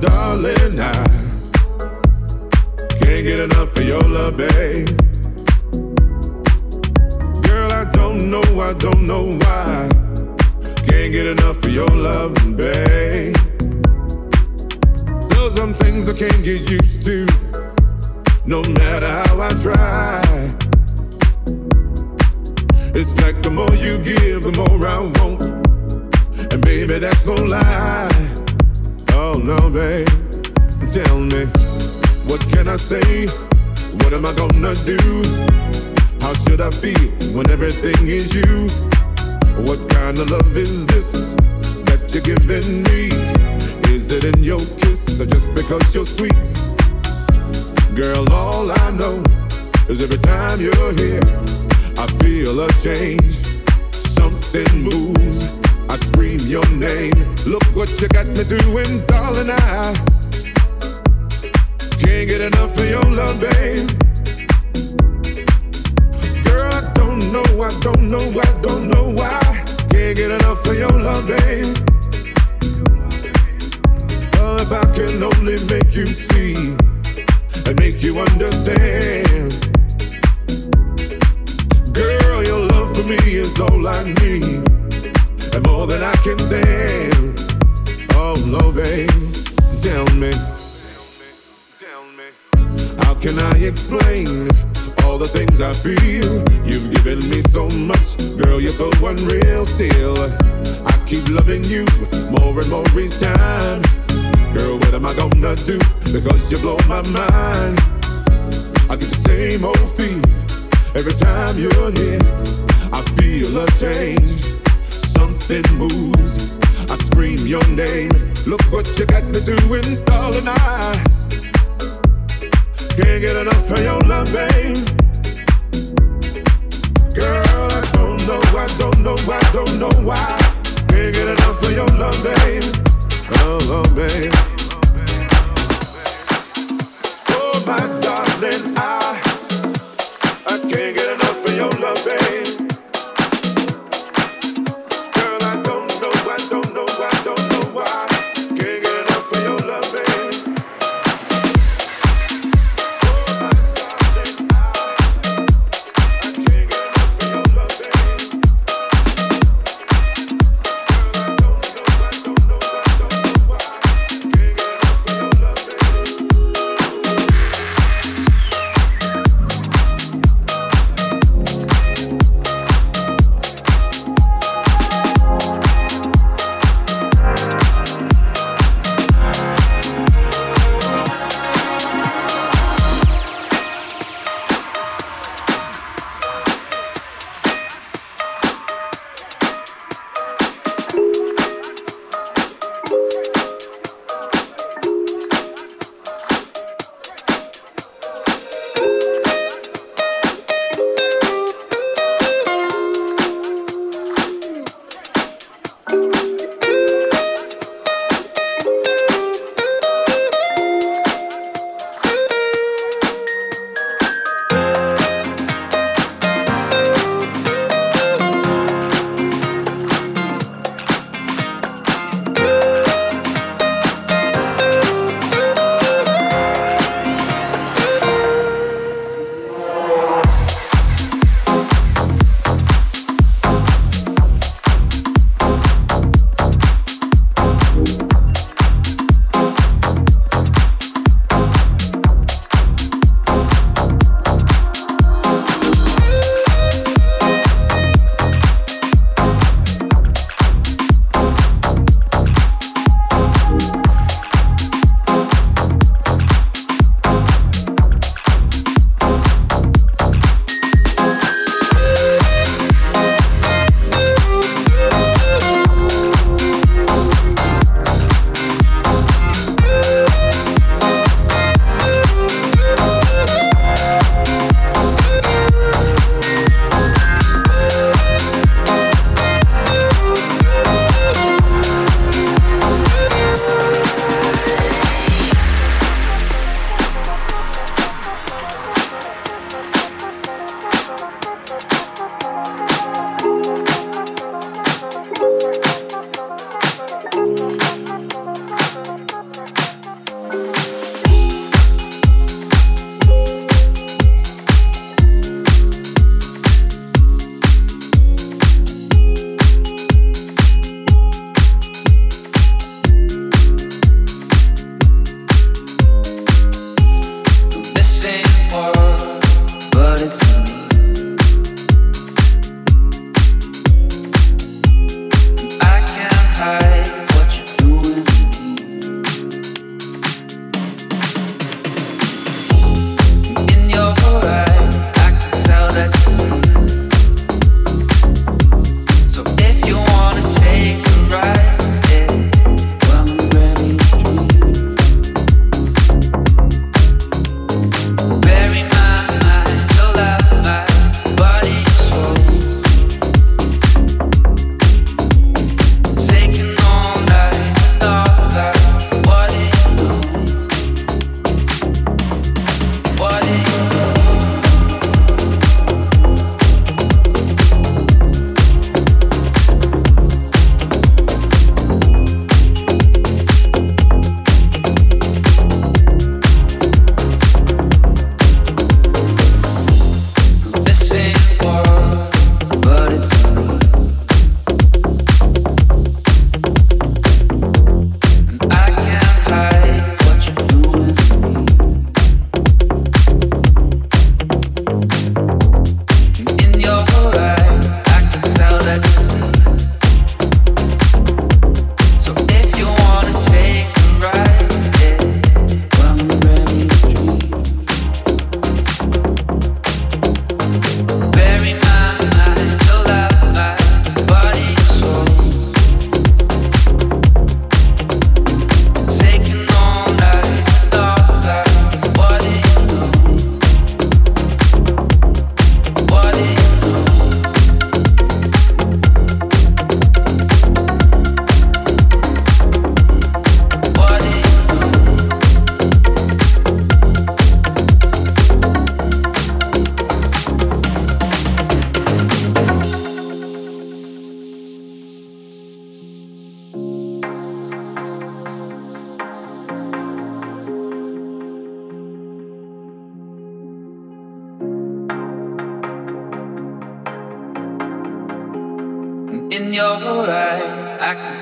darling. I can't get enough of your love, babe.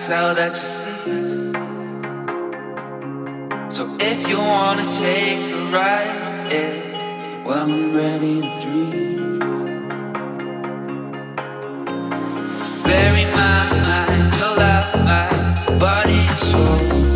Tell that you see. So if you wanna take a ride, yeah, well I'm ready to dream. Bury my mind, you'll have my body and soul.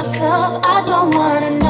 myself, I don't wanna know.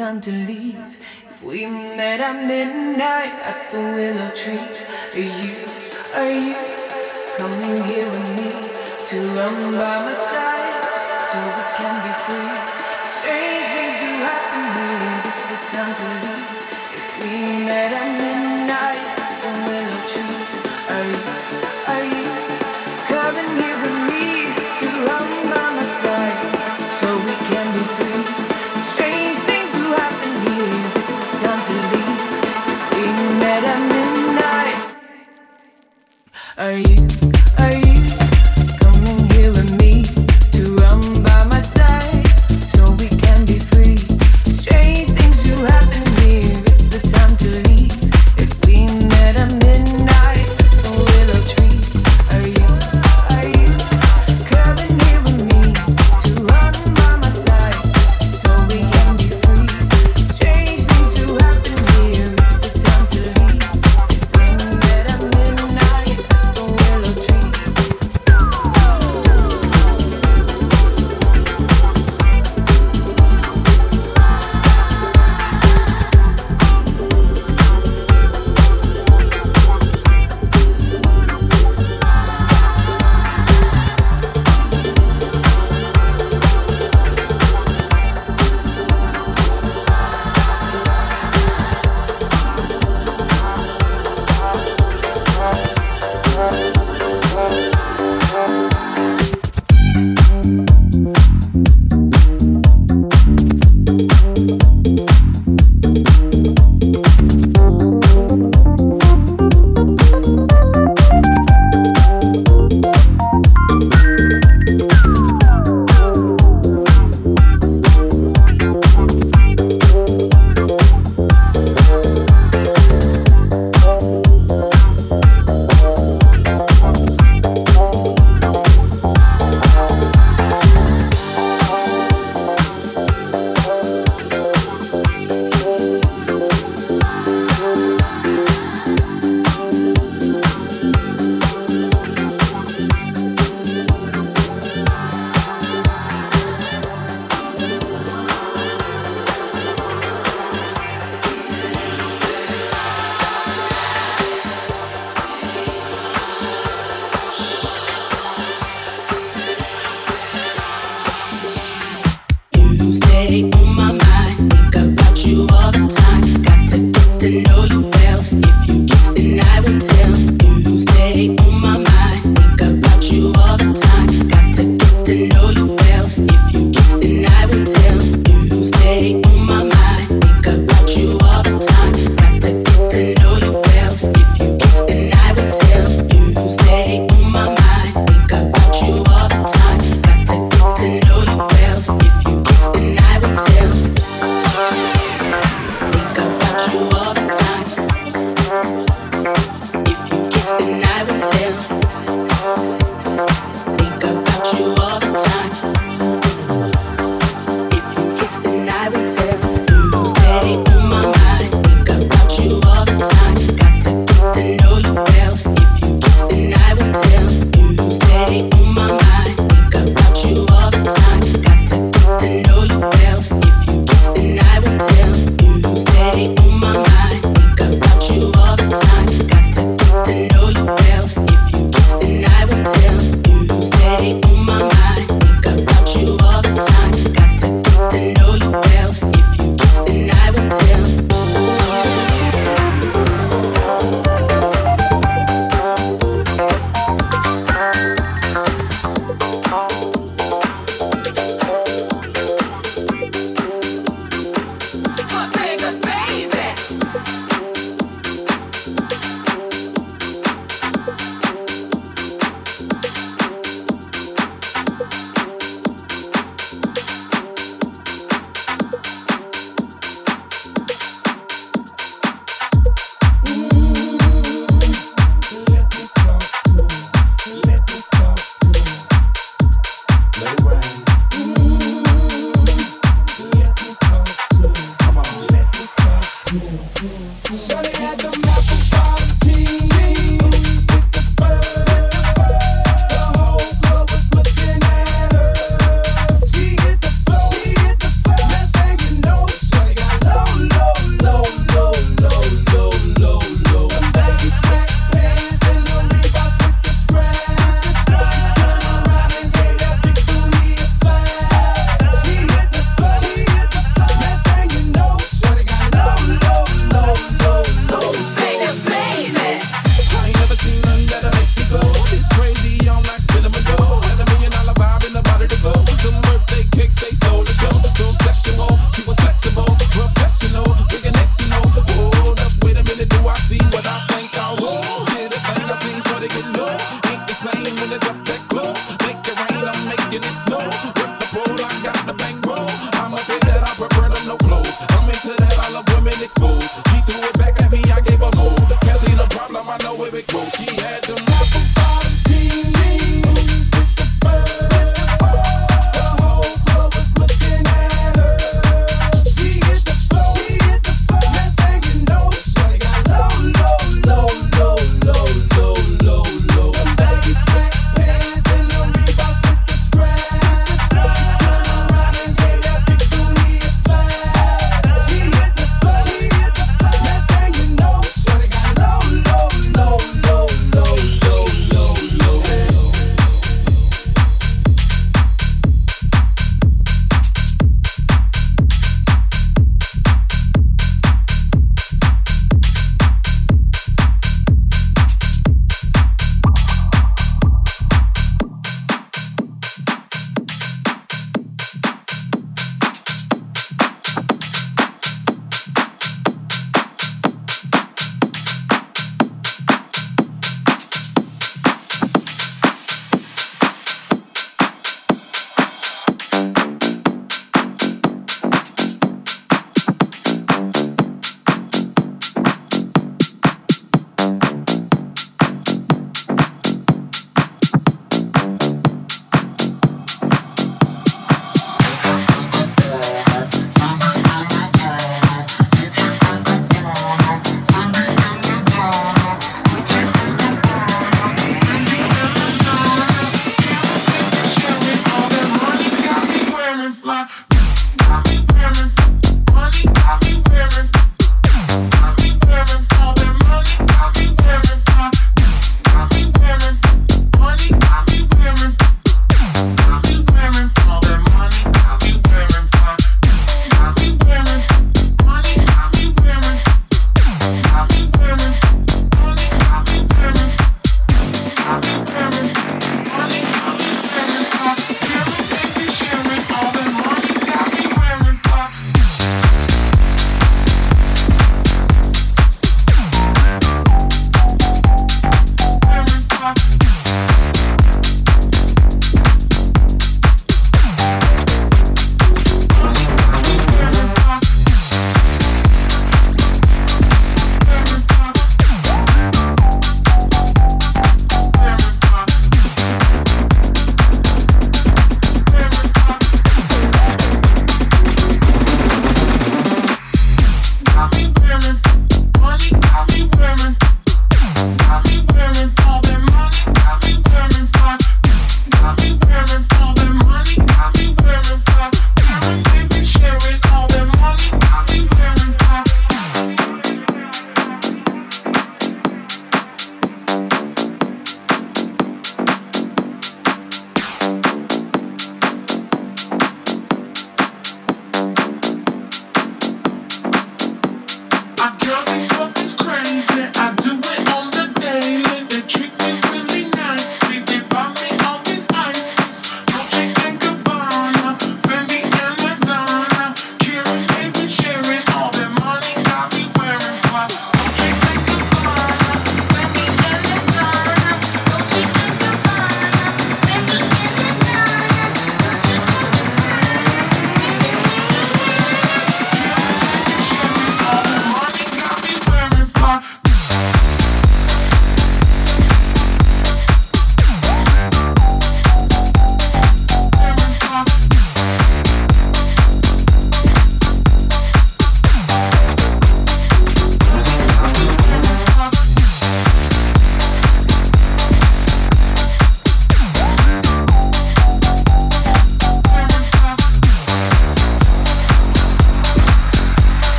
time to leave. If we met at midnight at the willow tree.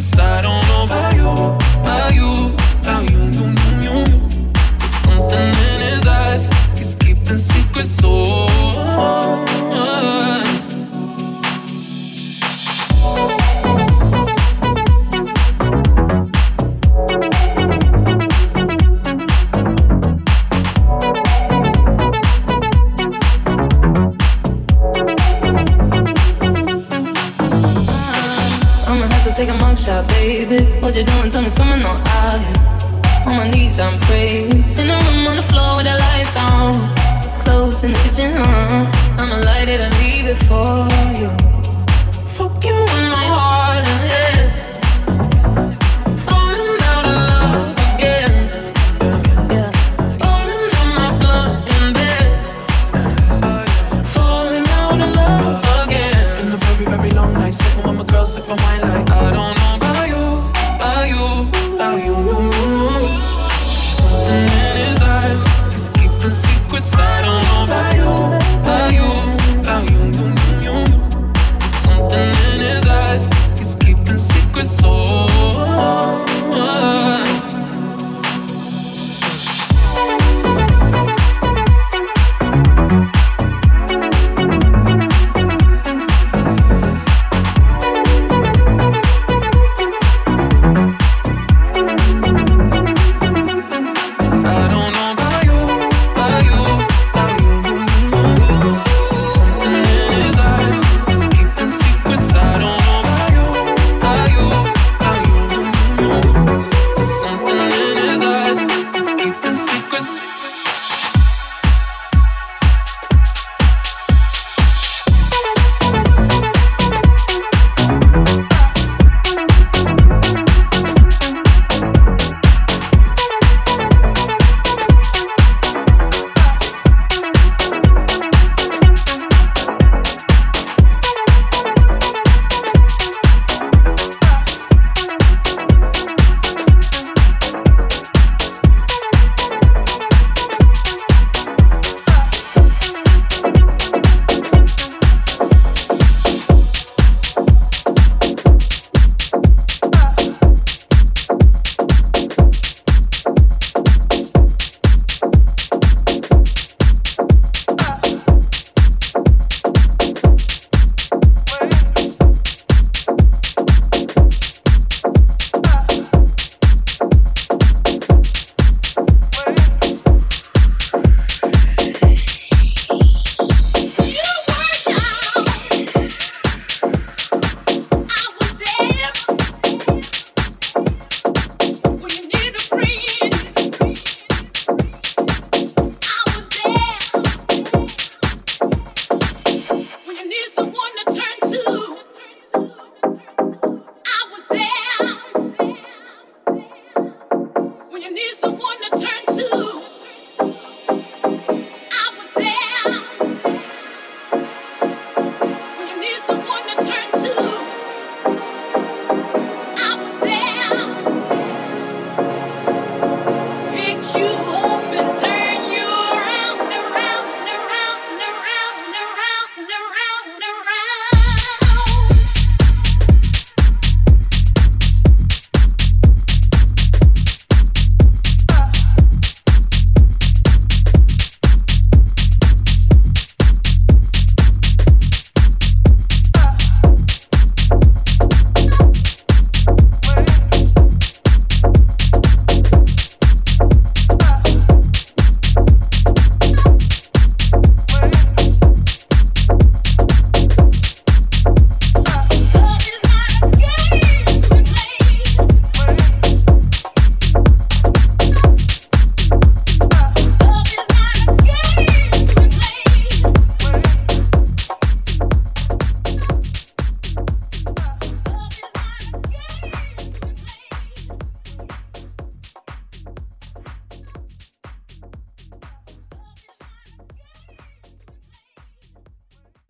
Secrets. I don't know about you,